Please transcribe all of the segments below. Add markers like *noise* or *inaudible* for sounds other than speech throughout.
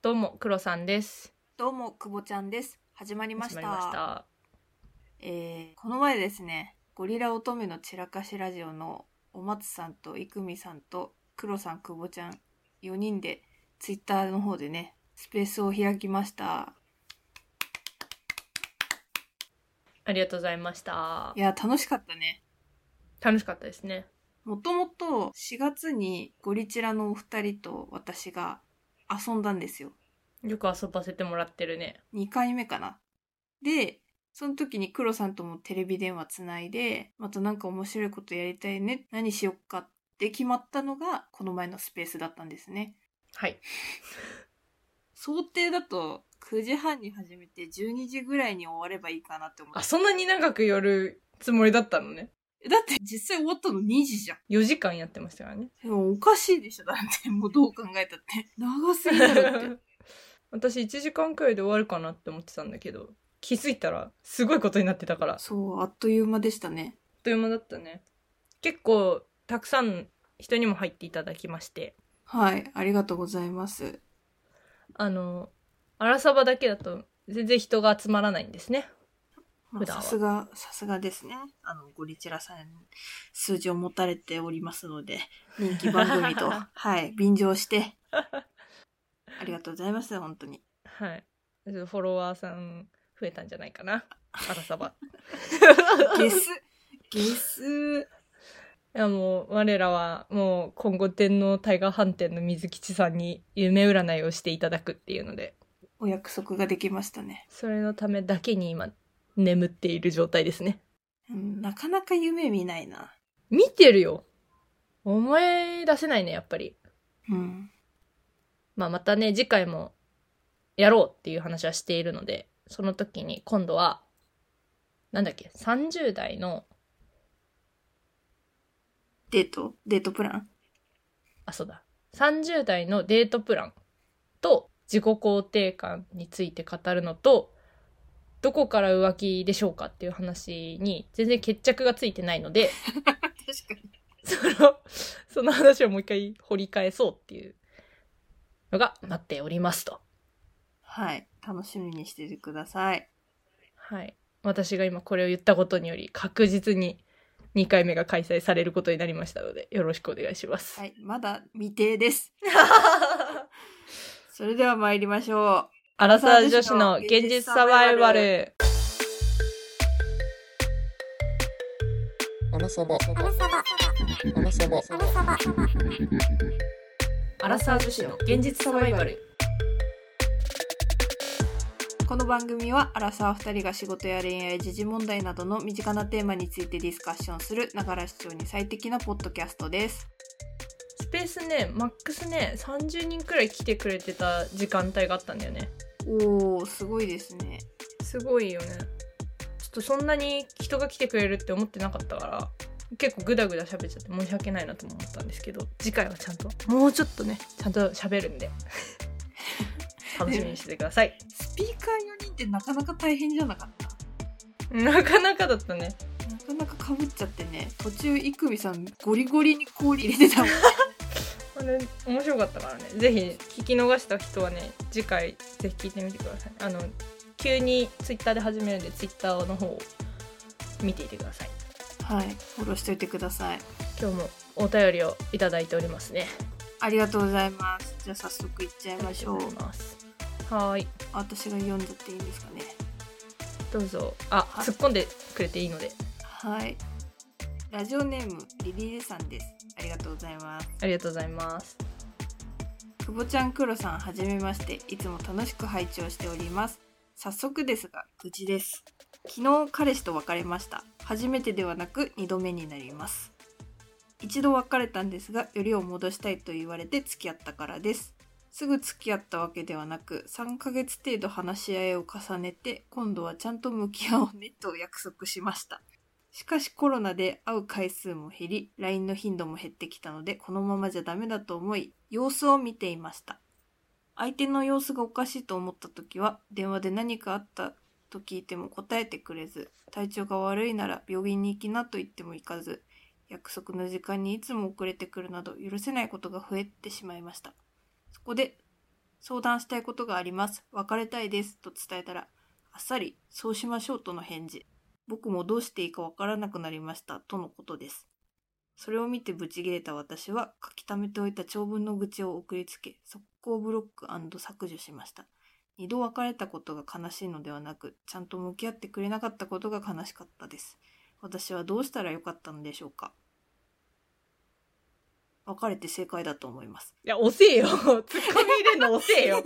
どうも、黒さんです。どうも、くぼちゃんです。始まりました。した。えー、この前ですね、ゴリラ乙女の散らかしラジオのお松さんといくみさんと黒さん、くぼちゃん、4人でツイッターの方でね、スペースを開きました。ありがとうございましたい。や、楽しかったね。楽しかったですね。もともと4月にゴリチラのお二人と私が遊んだんですよ。よく遊ばせてもらってるね。2回目かな。で、その時に黒さんともテレビ電話つないで、またなんか面白いことやりたいね。何しよっかって決まったのが、この前のスペースだったんですね。はい。想定だと9時半に始めて12時ぐらいに終わればいいかなって思っあ、て。そんなに長く寄るつもりだったのね。だって実際終わったの2時じゃん。4時間やってましたからね。でもおかしいでしょ。だって *laughs* もうどう考えたって。長すぎだろって。*laughs* 私1時間くらいで終わるかなって思ってたんだけど、気づいたらすごいことになってたから、あっそう、あっという間でしたね。という間だったね。結構、たくさん人にも入っていただきまして、はい、ありがとうございます。あの、荒サバだけだと全然人が集まらないんですね。まあ普段はさすが、さすがですね。あの、ゴリチラさん、数字を持たれておりますので、人気番組と、*laughs* はい、便乗して、ありがとうございます、本当に。はい。フォロワーさん増えたんじゃないかな。荒サバ。ゲス、ゲス、いやもう我らはもう今後天皇タイガー飯店の水吉さんに夢占いをしていただくっていうのでお約束ができましたね。それのためだけに今眠っている状態ですねうん、なかなか夢見ないな。見てるよ思い出せないねやっぱりうん。まあまたね次回もやろうっていう話はしているのでその時に今度はなんだっけ30代のデート？デートプラン？あ、そうだ。30代のデートプランと自己肯定感について語るのと、どこから浮気でしょうかっていう話に全然決着がついてないので、*laughs* 確かに。その、*laughs* その話をもう一回掘り返そうっていうのが待っておりますと。はい、楽しみにしててください。はい。私が今これを言ったことにより確実に2回目が開催されることになりましたので、よろしくお願いします。はい、まだ未定です。*laughs* それでは参りましょう。アラサー女子の現実サバイバル。アラサバ。アラサバ。アラサバ。アラサー女子の現実サバイバル。この番組はアラサー2人が仕事や恋愛時事問題などの身近なテーマについてディスカッションするながら視聴に最適なポッドキャストですスペースね、マックスね、30人くらい来てくれてた時間帯があったんだよね。おーすごいですねすごいよね。ちょっとそんなに人が来てくれるって思ってなかったから、結構グダグダ喋っちゃって申し訳ないなとも思ったんですけど、次回はちゃんと、もうちょっとね、ちゃんと喋るんで、*laughs* 楽しみにしててください。スピーカー4人ってなかなか大変じゃなかった？なかなかだったね。なかなかかぶっちゃってね途中いくみさんゴリゴリに氷入れてたもんこれ面白かったからね。ぜひ聞き逃した人はね、次回ぜひ聞いてみてください。あの、急にツイッターで始めるんで、ツイッターの方を見ていてください。はいフォローしといてください今日もお便りをいただいておりますね。ありがとうございますじゃあ早速いっちゃいましょう。はーい。私が読んじゃっていいんですかねどうぞ。あ、はい突っ込んでくれていいので。はいラジオネームリリーさんですありがとうございます。ありがとうございます。くぼちゃんくろさんはじめまして。いつも楽しく拝聴しております。早速ですが愚痴です。昨日彼氏と別れました。初めてではなく2度目になります。一度別れたんですがよりを戻したいと言われて付き合ったからです。すぐ付き合ったわけではなく3ヶ月程度話し合いを重ねて今度はちゃんと向き合おうねと約束しましたしかしコロナで会う回数も減り LINE の頻度も減ってきたのでこのままじゃダメだと思い様子を見ていました相手の様子がおかしいと思った時は電話で何かあったと聞いても答えてくれず体調が悪いなら病院に行きなと言っても行かず約束の時間にいつも遅れてくるなど許せないことが増えてしまいましたそこで相談したいことがあります。別れたいです。と伝えたら、あっさり、そうしましょうとの返事。僕もどうしていいかわからなくなりました。とのことです。それを見てブチ切れた私は書き溜めておいた長文の愚痴を送りつけ、速攻ブロック削除しました。二度別れたことが悲しいのではなく、ちゃんと向き合ってくれなかったことが悲しかったです。私はどうしたらよかったのでしょうか別れて正解だと思います。いや、遅えよ。ツッコミ入れんの遅えよ。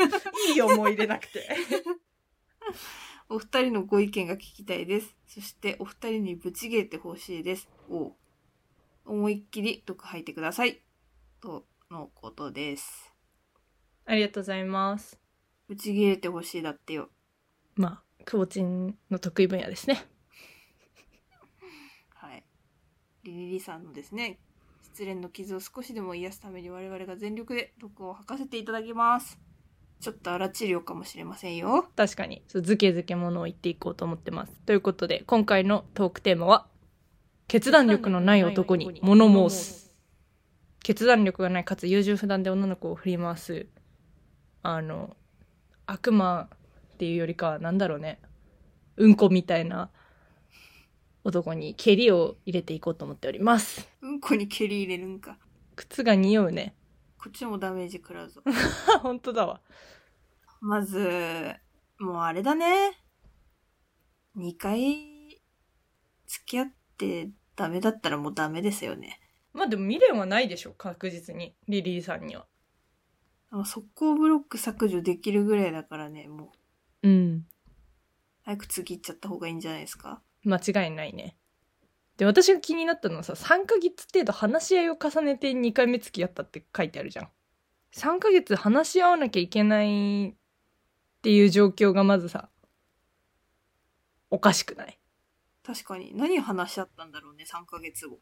いいよ、もう入れなくて。*laughs* お二人のご意見が聞きたいです。そしてお二人にブチ切れてほしいです。おう思いっきり毒吐いてください。とのことです。ありがとうございます。ブチ切れてほしいだってよ。まあ、くぼちんの得意分野ですね。*laughs* はい。リリリさんのですね、失恋の傷を少しでも癒すために我々が全力で毒を吐かせていただきます。ちょっと荒治療かもしれませんよ。確かに、そうズケズケものを言っていこうと思ってます。ということで、今回のトークテーマは、決断力のない男に物申す。決断力がないかつ優柔不断で女の子を振り回す、あの、悪魔っていうよりかは、なんだろうね、うんこみたいな男に蹴りを入れていこうと思っております。うんこに蹴り入れるんか。靴が匂うね。こっちもダメージ食らうぞ。*laughs* 本当だわ。まず、もうあれだね。2回付き合ってダメだったらもうダメですよね。まあでも未練はないでしょ、確実に。リリーさんには。速攻ブロック削除できるぐらいだからね、もう。うん。早く次行っちゃった方がいいんじゃないですか？間違いないね。で、私が気になったのはさ、3ヶ月程度話し合いを重ねて2回目付き合ったって書いてあるじゃん。3ヶ月話し合わなきゃいけないっていう状況がまずさ、おかしくない？確かに。何話し合ったんだろうね、3ヶ月後。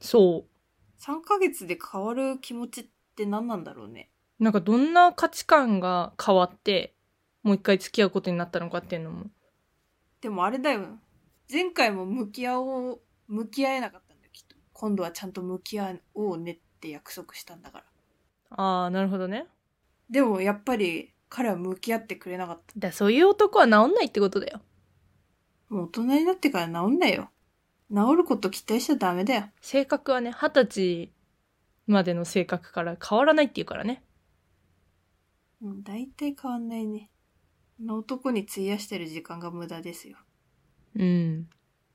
そう。3ヶ月で変わる気持ちって何なんだろうね。なんかどんな価値観が変わって、もう一回付き合うことになったのかっていうのも。でもあれだよ。前回も向き合おう、向き合えなかったんだよ、きっと。今度はちゃんと向き合おうねって約束したんだから。ああ、なるほどね。でもやっぱり彼は向き合ってくれなかった。だそういう男は治んないってことだよ。もう大人になってから治んないよ。治ること期待しちゃダメだよ。性格はね、二十歳までの性格から変わらないっていうからね。うん、大体変わんないね。あの男に費やしてる時間が無駄ですよ。うん。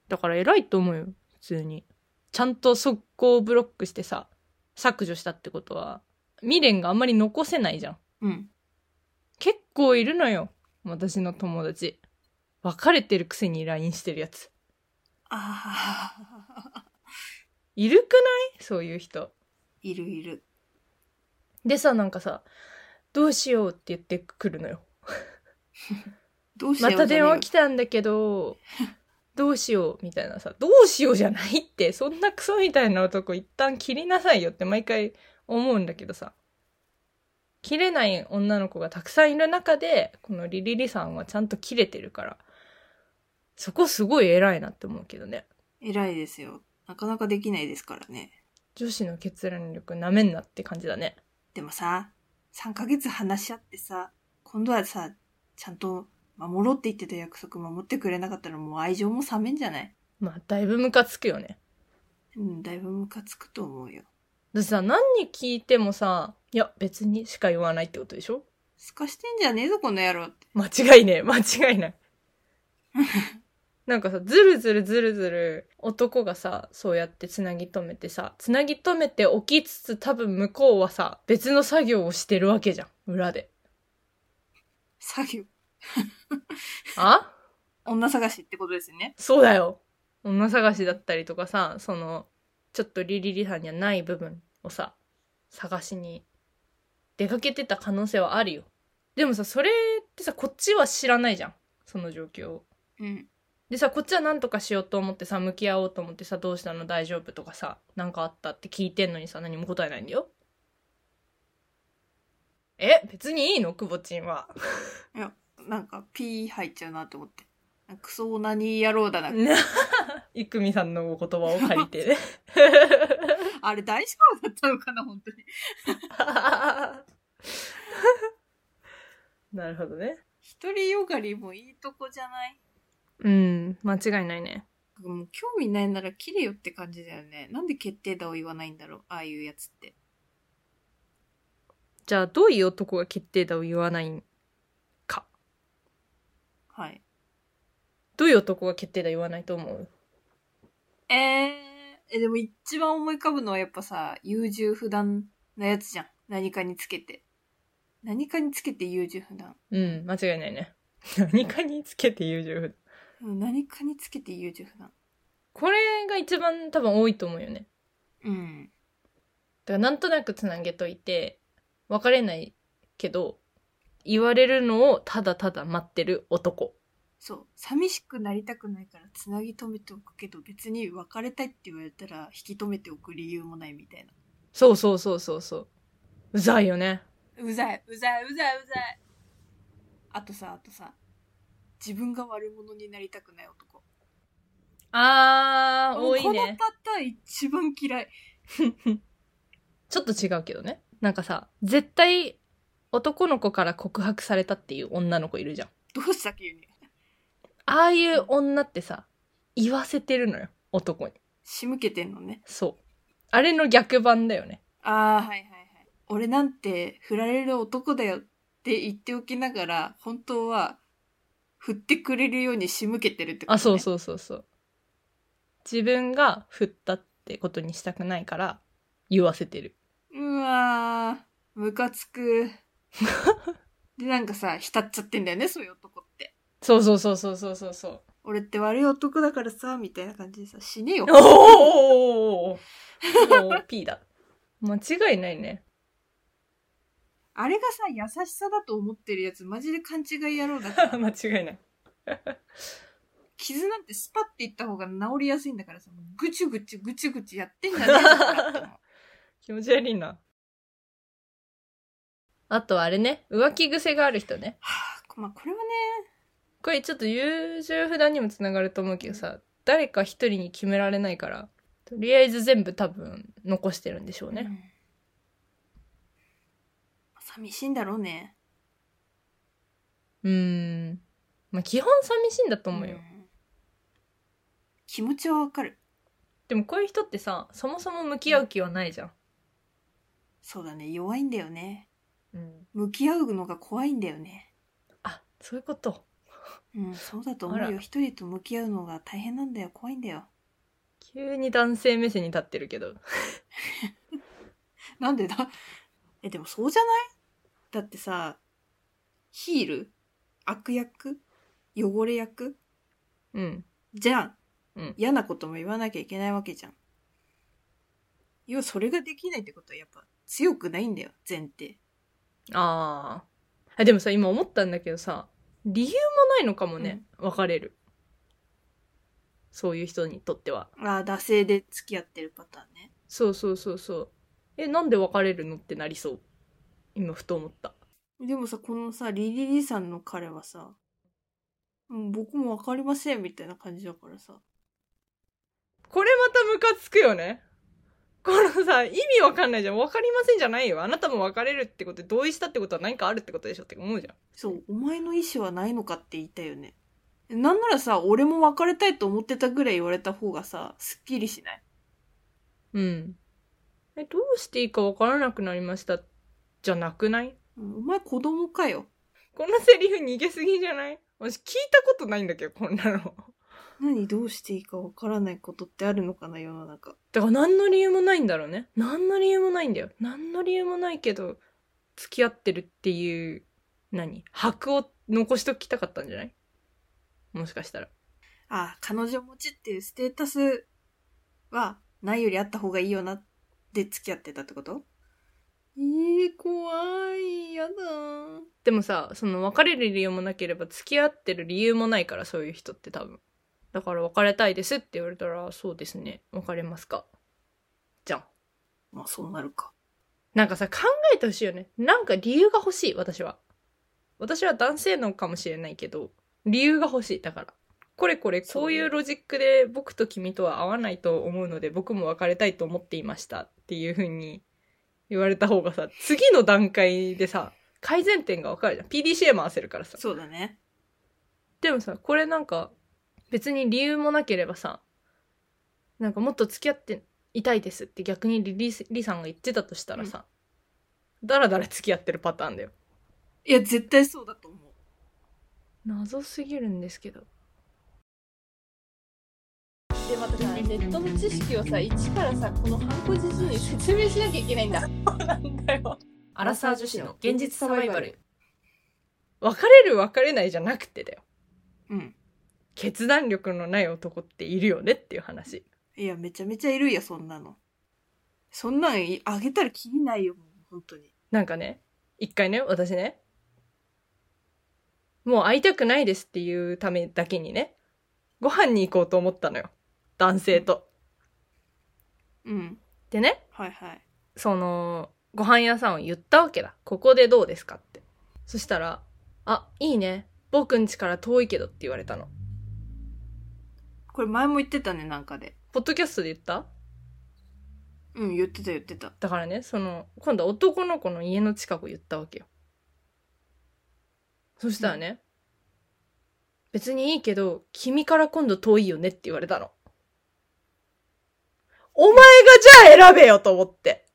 だから偉いと思うよ、普通に。ちゃんと速攻ブロックしてさ、削除したってことは、未練があんまり残せないじゃん。うん。結構いるのよ、私の友達。別れてるくせに LINE してるやつ。ああ、いるくない？そういう人。いるいる。でさ、なんかさ、どうしようって言ってくるのよ。*laughs* どうしようまた電話来来たんだけど、*laughs* どうしようみたいなさ、どうしようじゃないって、そんなクソみたいな男一旦切りなさいよって毎回思うんだけどさ。切れない女の子がたくさんいる中で、このリリリさんはちゃんと切れてるから、そこすごい偉いなって思うけどね。偉いですよ。なかなかできないですからね。女子の決断力なめんなって感じだね。でもさ、3ヶ月話し合ってさ、今度はさ、ちゃんと守ろうって言ってた約束守ってくれなかったらもう愛情も冷めんじゃない？まあ、だいぶムカつくよね。うん、だいぶムカつくと思うよ。だってさ、何に聞いてもさ、いや、別にしか言わないってことでしょ？すかしてんじゃねえぞ、この野郎って。間違いねえ、間違いない。なんかさ、ずるずるずるずる男がさ、そうやってつなぎ止めてさ、つなぎ止めて起きつつ多分向こうはさ、別の作業をしてるわけじゃん、裏で。作業？*laughs* あ？女探しってことですよね。そうだよ。女探しだったりとかさ、その、ちょっとリリリさんにはない部分をさ、探しに出かけてた可能性はあるよ。でもさ、それってさ、こっちは知らないじゃん。その状況を。うん。でさ、こっちは何とかしようと思ってさ、向き合おうと思ってさ、どうしたの？大丈夫とかさ、なんかあったって聞いてんのにさ、何も答えないんだよ。え？別にいいの？くぼちんは。いや、なんか、ピー入っちゃうなって思って。クソオナニー野郎だな。*laughs* いくみさんのお言葉を借りてね。*laughs* あれ大丈夫だったのかな、本当に。*laughs* なるほどね。独りよがりもいいとこじゃない？うん、間違いないね。もう興味ないなら切れよって感じだよね。なんで決定打を言わないんだろうああいうやつって。じゃあ、どういう男が決定打を言わないんか。はい。どういう男が決定打言わないと思う？えー、え、でも一番思い浮かぶのはやっぱさ、優柔不断なやつじゃん。何かにつけて。何かにつけて優柔不断。うん、間違いないね。*laughs* 何かにつけて優柔不断。うん何かにつけて優柔不断。これが一番多分多いと思うよね。うん。だからなんとなくつなげといて、別れないけど、言われるのをただただ待ってる男。そう。寂しくなりたくないからつなぎ止めておくけど、別に別れたいって言われたら引き止めておく理由もないみたいな。そうそうそうそうそう。うざいよね。うざい、うざい、うざい、うざい。あとさ、あとさ、自分が悪者になりたくない男。あー、多いこのね。パターン一番嫌い。*laughs* ちょっと違うけどね。なんかさ、絶対男の子から告白されたっていう女の子いるじゃん。どうした急に。ああいう女ってさ、言わせてるのよ、男に。仕向けてんのね。そう。あれの逆版だよね。ああ、はいはいはい。俺なんて振られる男だよって言っておきながら、本当は振ってくれるように仕向けてるってこと、ね、あ、そうそうそうそう。自分が振ったってことにしたくないから、言わせてる。うわー、ムカつく。*laughs* で、なんかさ、浸っちゃってんだよね、そういう男って。そうそうそうそうそうそうそう。俺って悪い男だからさ、みたいな感じでさ、死ねよ。おおもう *laughs* P だ。間違いないね。あれがさ、優しさだと思ってるやつ、マジで勘違い野郎だから。*laughs* 間違いない。傷なんてスパっていった方が治りやすいんだからさ、ぐちゅぐちゅぐちゅぐちゅやってんじゃね気持ち悪いな。あとあれね、浮気癖がある人ね。はあ、まあこれはね、これちょっと優柔不断にもつながると思うけどさ、誰か一人に決められないから、とりあえず全部多分残してるんでしょうね。うん寂しいんだろうね。うーん。まあ基本寂しいんだと思うよ。ん気持ちはわかる。でもこういう人ってさ、そもそも向き合う気はないじゃん。そうだね、弱いんだよね。うん。向き合うのが怖いんだよね。あ、そういうこと。うん、そうだと思うよ。一人と向き合うのが大変なんだよ。怖いんだよ。急に男性目線に立ってるけど。*laughs* なんでだ？え、でもそうじゃない？だってさ、ヒール？悪役？汚れ役？うん。じゃん。うん嫌なことも言わなきゃいけないわけじゃん。要はそれができないってことはやっぱ強くないんだよ、前提。あーあ。でもさ、今思ったんだけどさ、理由もないのかもね、別れる。そういう人にとっては。ああ、惰性で付き合ってるパターンね。そうそうそうそう。え、なんで別れるのってなりそう？今ふと思った。でもさ、このさ、リリリさんの彼はさ、うん、僕もわかりませんみたいな感じだからさ。これまたムカつくよね。このさ、意味わかんないじゃん。わかりませんじゃないよ。あなたも別れるってことで同意したってことは何かあるってことでしょって思うじゃん。そう、お前の意思はないのかって言いたいよね。なんならさ、俺も別れたいと思ってたぐらい言われた方がさ、すっきりしない？うん。え、どうしていいかわからなくなりましたじゃなくない？うんお前子供かよ。このセリフ逃げすぎじゃない？私聞いたことないんだけど、こんなの。何どうしていいかわからないことってあるのかな、世の中。だから何の理由もないんだろうね。何の理由もないんだよ。何の理由もないけど、付き合ってるっていう、何？箔を残しときたかったんじゃない？もしかしたら。あ、彼女持ちっていうステータスは、ないよりあった方がいいよなって付き合ってたってこと？えー、怖い、やだ。でもさ、その別れる理由もなければ付き合ってる理由もないから、そういう人って多分。だから別れたいですって言われたら、そうですね。別れますか？じゃん。まあそうなるか。なんかさ、考えてほしいよね。なんか理由が欲しい、私は。私は男性のかもしれないけど、理由が欲しい。だから。これこれ、こういうロジックで僕と君とは合わないと思うので、僕も別れたいと思っていましたっていう風に言われた方がさ、次の段階でさ、改善点がわかるじゃん。PDCA 回せるからさ。そうだね。でもさ、これなんか、別に理由もなければさ、なんかもっと付き合っていたいですって逆にリリリさんが言ってたとしたらさ、だらだら付き合ってるパターンだよ。いや、絶対そうだと思う。謎すぎるんですけど。で、またさ、ネットの知識をさ、一からさ、このハンコじじいに説明しなきゃいけないんだ。なんだよ。アラサー女子の現実サバイバル。別れる別れないじゃなくてだよ。うん。決断力のない男っているよねっていう話。いや、めちゃめちゃいるよ、そんなの。そんなんいあげたらきりないよ、もう、本当に。なんかね、一回ね、私ね、もう会いたくないですっていうためだけにね、ご飯に行こうと思ったのよ。男性と。うん。でね、はいはい。その、ご飯屋さんを言ったわけだ。ここでどうですかって。そしたら、あ、いいね。僕ん家から遠いけどって言われたの。これ前も言ってたね、なんかで。ポッドキャストで言った？うん、言ってた言ってた。だからね、その、今度は男の子の家の近く言ったわけよ。そしたらね、別にいいけど、君から今度遠いよねって言われたの。お前がじゃあ選べよと思って。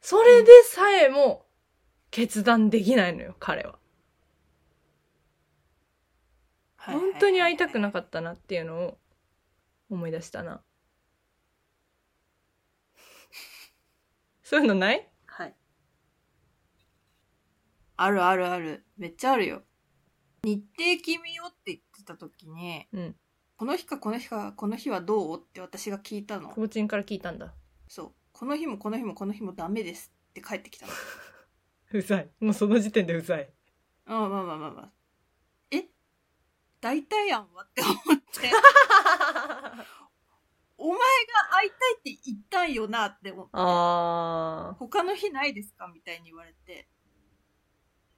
それでさえも決断できないのよ、彼は。はいはいはい本当に会いたくなかったなっていうのを思い出したな。*laughs* そういうのない？はい。あるあるある。めっちゃあるよ。日程決めようって言ってた時に、うん。この日かこの日かこの日はどう？って私が聞いたの。コーチンから聞いたんだ。そう。この日もこの日もこの日もダメですって帰ってきたの。*laughs* うざい。もうその時点でうざい。あまあまあまあまあ。え代替案はって思って。*laughs* お前が会いたいって言ったんよなって思って。あ他の日ないですかみたいに言われて。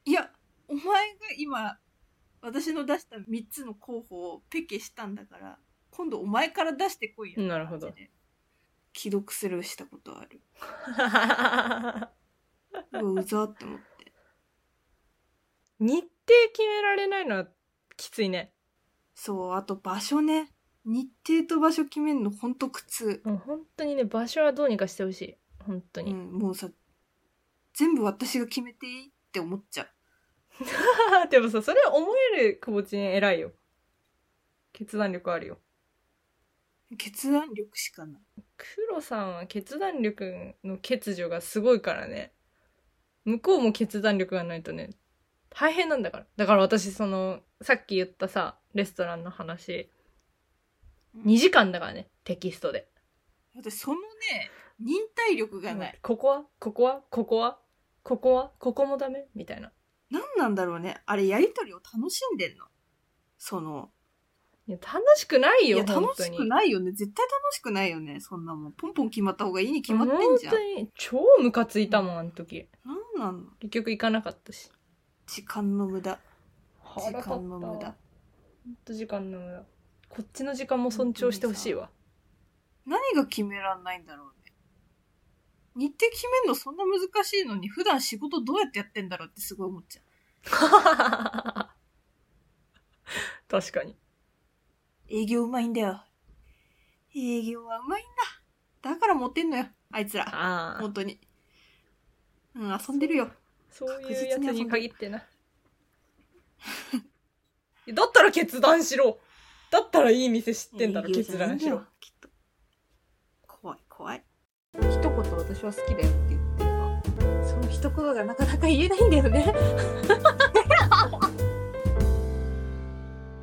いや、お前が今、私の出した3つの候補をペケしたんだから、今度お前から出してこいよ。なるほど。既読スルーしたことある。*laughs* うわうざって思って。日程決められないのはきついね。そう、あと場所ね。日程と場所決めるのほんと苦痛。もう本当にね、場所はどうにかしてほしい。本当に。うん、もうさ、全部私が決めていいって思っちゃう。*laughs* でもさ、それ思えるくぼちん偉いよ。決断力あるよ。決断力しかない。黒さんは決断力の欠如がすごいからね。向こうも決断力がないとね、大変なんだから。だから私、その、さっき言ったさ、レストランの話、2時間だからね、テキストで。私、そのね、忍耐力がない。ここはここはここはここはここもダメ？みたいな。何なんだろうね。あれ、やりとりを楽しんでんの？その、いや、楽しくないよ、いや。楽しくないよね。絶対楽しくないよね。そんなもん。ポンポン決まった方がいいに決まってんじゃん本。当に、超ムカついたもん、あの時。何なの？結局行かなかったし。時間の無駄。時間の無駄と時間の無駄。こっちの時間も尊重してほしいわ。何が決めらんないんだろうね。日程決めるのそんな難しいのに、普段仕事どうやってやってんだろうってすごい思っちゃう。*laughs* 確かに。営業うまいんだよ。営業はうまいんだ。だからモテんのよ。あいつら。本。当に。うん、遊んでるよ。そういうやつに限ってな。*laughs* だったら決断しろだったらいい店知ってんだろ、決断しろ。きっと。怖い怖い。一言私は好きだよって言ってるがその一言がなかなか言えないんだよね *laughs*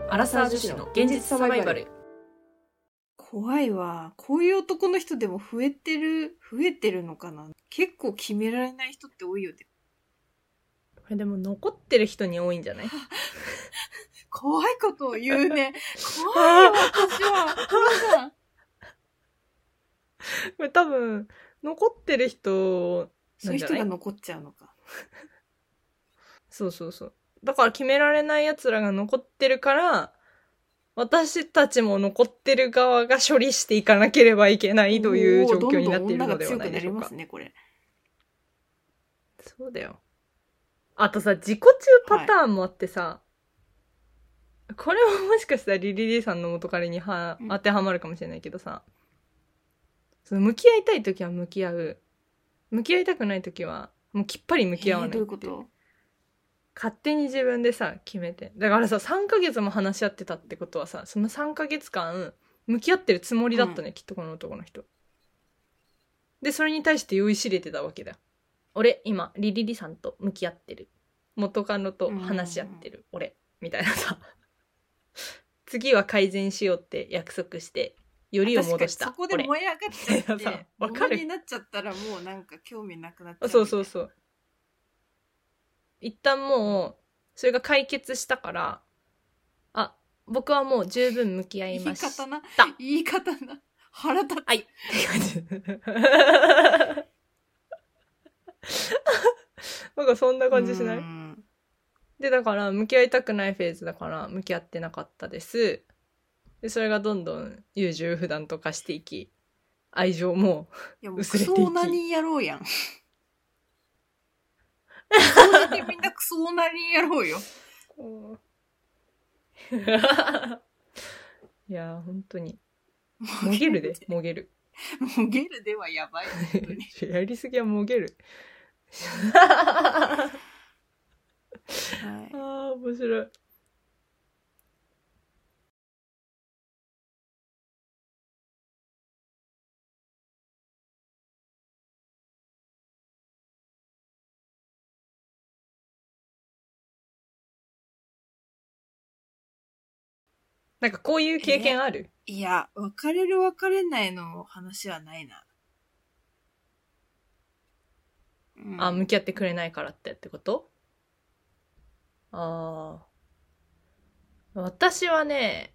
アラサー女子の現実サバイバル。怖いわ。こういう男の人でも増えてる、増えてるのかな結構決められない人って多いよね。これでも残ってる人に多いんじゃない？*laughs* 怖いことを言うね。怖いよ、私は。ん。これ多分、残ってる人そういう人が残っちゃうのか。そうそうそう。だから決められない奴らが残ってるから、私たちも残ってる側が処理していかなければいけないという状況になっているのではないでしょうかどんどん。ね。そうだよ。あとさ、自己中パターンもあってさ、これはもしかしたらリリリーさんの元彼にはうん当てはまるかもしれないけどさ、その向き合いたい時は向き合う。向き合いたくない時は、もうきっぱり向き合わないえーどういうこと？勝手に自分でさ、決めて。だからさ、3ヶ月も話し合ってたってことはさ、その3ヶ月間、向き合ってるつもりだったね、きっとこの男の人。で、それに対して酔いしれてたわけだよ。俺、今、リリリさんと向き合ってる。元カノと話し合ってる。俺。みたいなさ。次は改善しようって約束して、よりを戻した。そこで俺燃え上がっちゃって *laughs* わかる。物になっちゃったらもうなんか興味なくなっちゃうあそうそうそう。一旦もう、それが解決したから、あ、僕はもう十分向き合い言いました。方な。た言い方な。腹立つ、はい。なんかそんな感じしない？うんで、だから、向き合いたくないフェーズだから、向き合ってなかったです。で、それがどんどん優柔不断と化していき、愛情も、薄れていきクソオナニーやろうやん *laughs* そうやってみんなクソオナニーやろうよ *laughs* いやー、本当に。もげるで、もげる。もげるではやばい *laughs* やりすぎはもげる。はい。ああ、面白い。なんかこういう経験ある？いや別れる別れないの話はないな、うん。あ、向き合ってくれないからってってこと？ああ。私はね、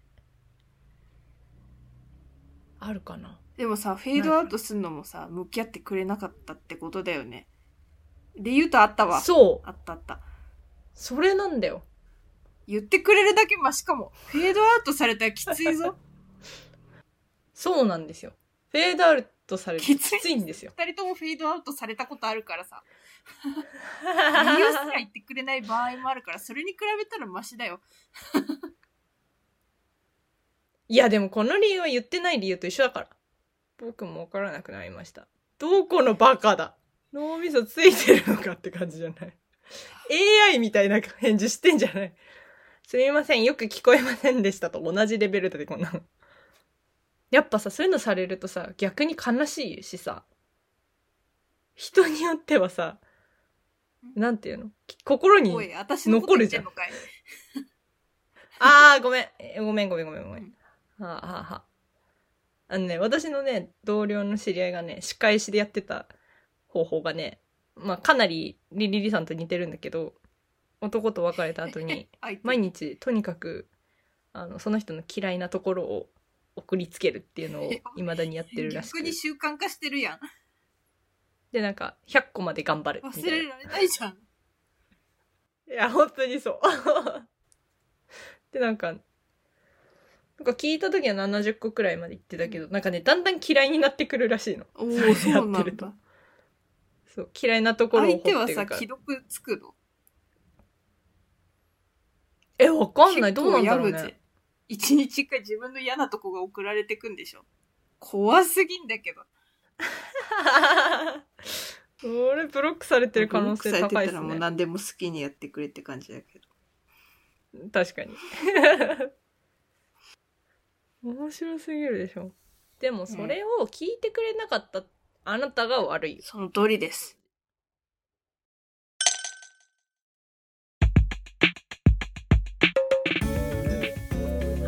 あるかな。でもさフェードアウトするのもさ向き合ってくれなかったってことだよねで言うとあったわそう。あったあったそれなんだよ。言ってくれるだけましかもフェードアウトされたらきついぞ *laughs* そうなんですよ。フェードアウトされるときついんですよ。二人ともフェードアウトされたことあるからさ理由すら言ってくれない場合もあるからそれに比べたらマシだよいや、でもこの理由は言ってない理由と一緒だから。僕もわからなくなりました。どこのバカだ脳みそついてるのかって感じじゃない ?AI みたいな返事してんじゃないすみません、よく聞こえませんでしたと同じレベルだでこんなの。やっぱさ、そういうのされるとさ、逆に悲しいしさ、人によってはさ、なんていうの？心におい私のこと言ってんのかい *laughs* あー、ごめん。えごめん、ごめん、ごめん、ごめうんん。はあ、はあ、はあ。あのね、私のね、同僚の知り合いがね、仕返しでやってた方法がね、まあ、かなりリリリさんと似てるんだけど、男と別れた後に、*laughs* 相手毎日、とにかく、あの、その人の嫌いなところを送りつけるっていうのを未だにやってるらしく逆。に習慣化してるやんで、なんか、100個まで頑張る。忘れられないじゃんいや、本当にそう。*laughs* で、なんか、なんか聞いた時は70個くらいまで言ってたけど、なんかね、だんだん嫌いになってくるらしいの。おおそうなやってるとんだそう、嫌いなところを掘相手はってるから。さ既読つくの？え、わかんない。どうなんだろうね。一日一回自分の嫌なとこが送られてくんでしょ怖すぎんだけど *laughs* 俺、ブロックされてる可能性高いですね。もう何でも好きにやってくれって感じだけど確かに。*laughs* 面白すぎるでしょ。でも、それを聞いてくれなかったあなたが悪いよ。その通りです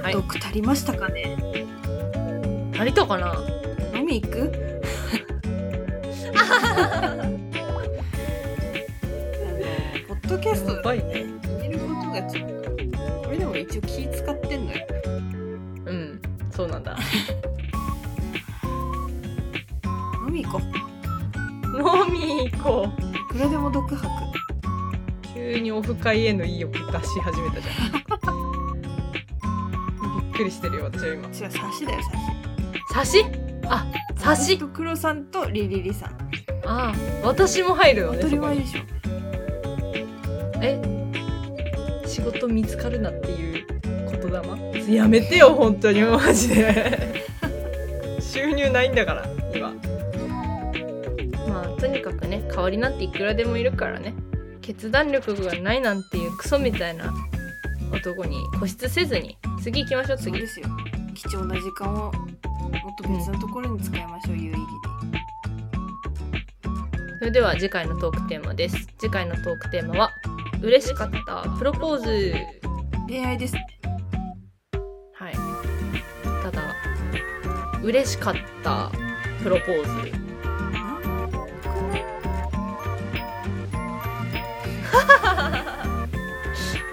はい。毒足りましたかね？足りたかな？飲み行く？ポッドキャストやばいね。見ることがちょっとこれでも一応気使ってんのようん。そうなんだ。飲み行こ飲み行こう。ういくらでも毒吐く急にオフ会への意欲出し始めたじゃん。びっくりしてるよ、私は今。違う差しだよ差し差しあ、差し私と黒さんとリリリさんああ私も入るの当たり前でしょ。え仕事見つかるなっていう言霊？やめてよ本当にマジで。*laughs* 収入ないんだから今。まあとにかくね代わりなんていくらでもいるからね。決断力がないなんていうクソみたいな男に固執せずに次行きましょう次。そうですよ。貴重な時間をもっと別のところに使いましょう、有意義それでは次回のトークテーマです。次回のトークテーマは嬉しかったプロポーズ。に恋愛です。はい。ただ嬉しかったプロポーズ。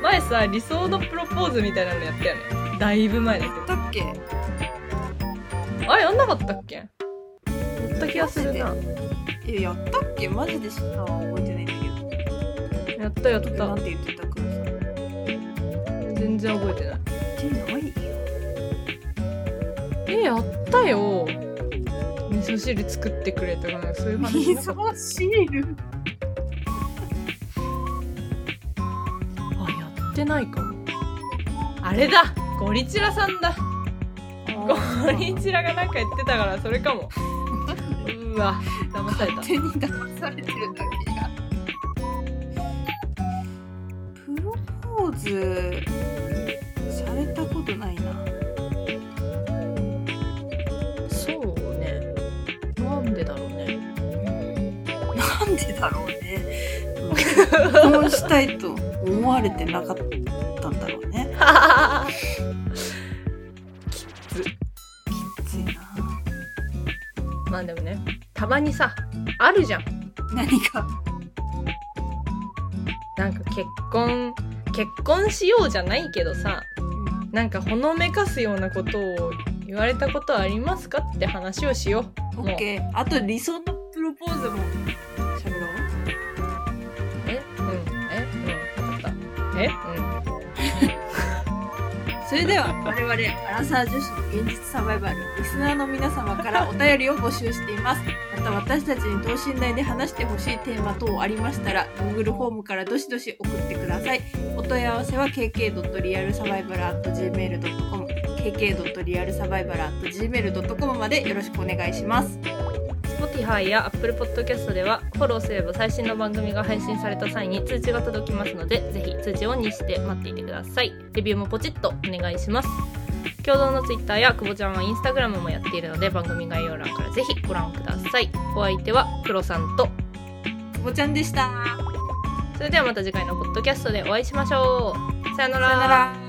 前さ理想のプロポーズみたいなのやったよね。だいぶ前だけだっけ？どあれやんなかったっけ？やった気がするなえやったっけ？マジで知ったわ。覚えてないんだけやったやった。どなんて言ってた黒さん全然覚えてない。手ないよえやったよ。味噌汁作ってくれとかなんかそういう話？しなかった噌汁。あやってないかも。あれだ。ゴリチラさんだ。ゴリチラがなんか言ってたからそれかもうわ。騙された。勝手に騙されてるだけやプロポーズされたことないな。そうね。なんでだろうね。なんでだろうね。結婚したいと思われてなかったんだろうね。*laughs* きつ。きついな。まあでもねたまにさあるじゃん。何か。なんか結婚結婚しようじゃないけどさなんかほのめかすようなことを言われたことありますかって話をしよう。オッケー。あと理想のプロポーズも喋ろう。えうんえうん分かったえうんそれでは我々アラサー女子の現実サバイバルリスナーの皆様からお便りを募集しています。また私たちに等身大で話してほしいテーマ等ありましたら Google フォームからどしどし送ってください。お問い合わせは kk.realsurvival.gmail.com kk.realsurvival.gmail.com までよろしくお願いします。Spotify や Apple Podcast ではフォローすれば最新の番組が配信された際に通知が届きますのでぜひ通知オンにして待っていてください。レビューもポチッとお願いします。共同の Twitter や久保ちゃんは Instagram もやっているので番組概要欄からぜひご覧ください。お相手はクロさんと久保ちゃんでした。それではまた次回のポッドキャストでお会いしましょう。さよなさよなら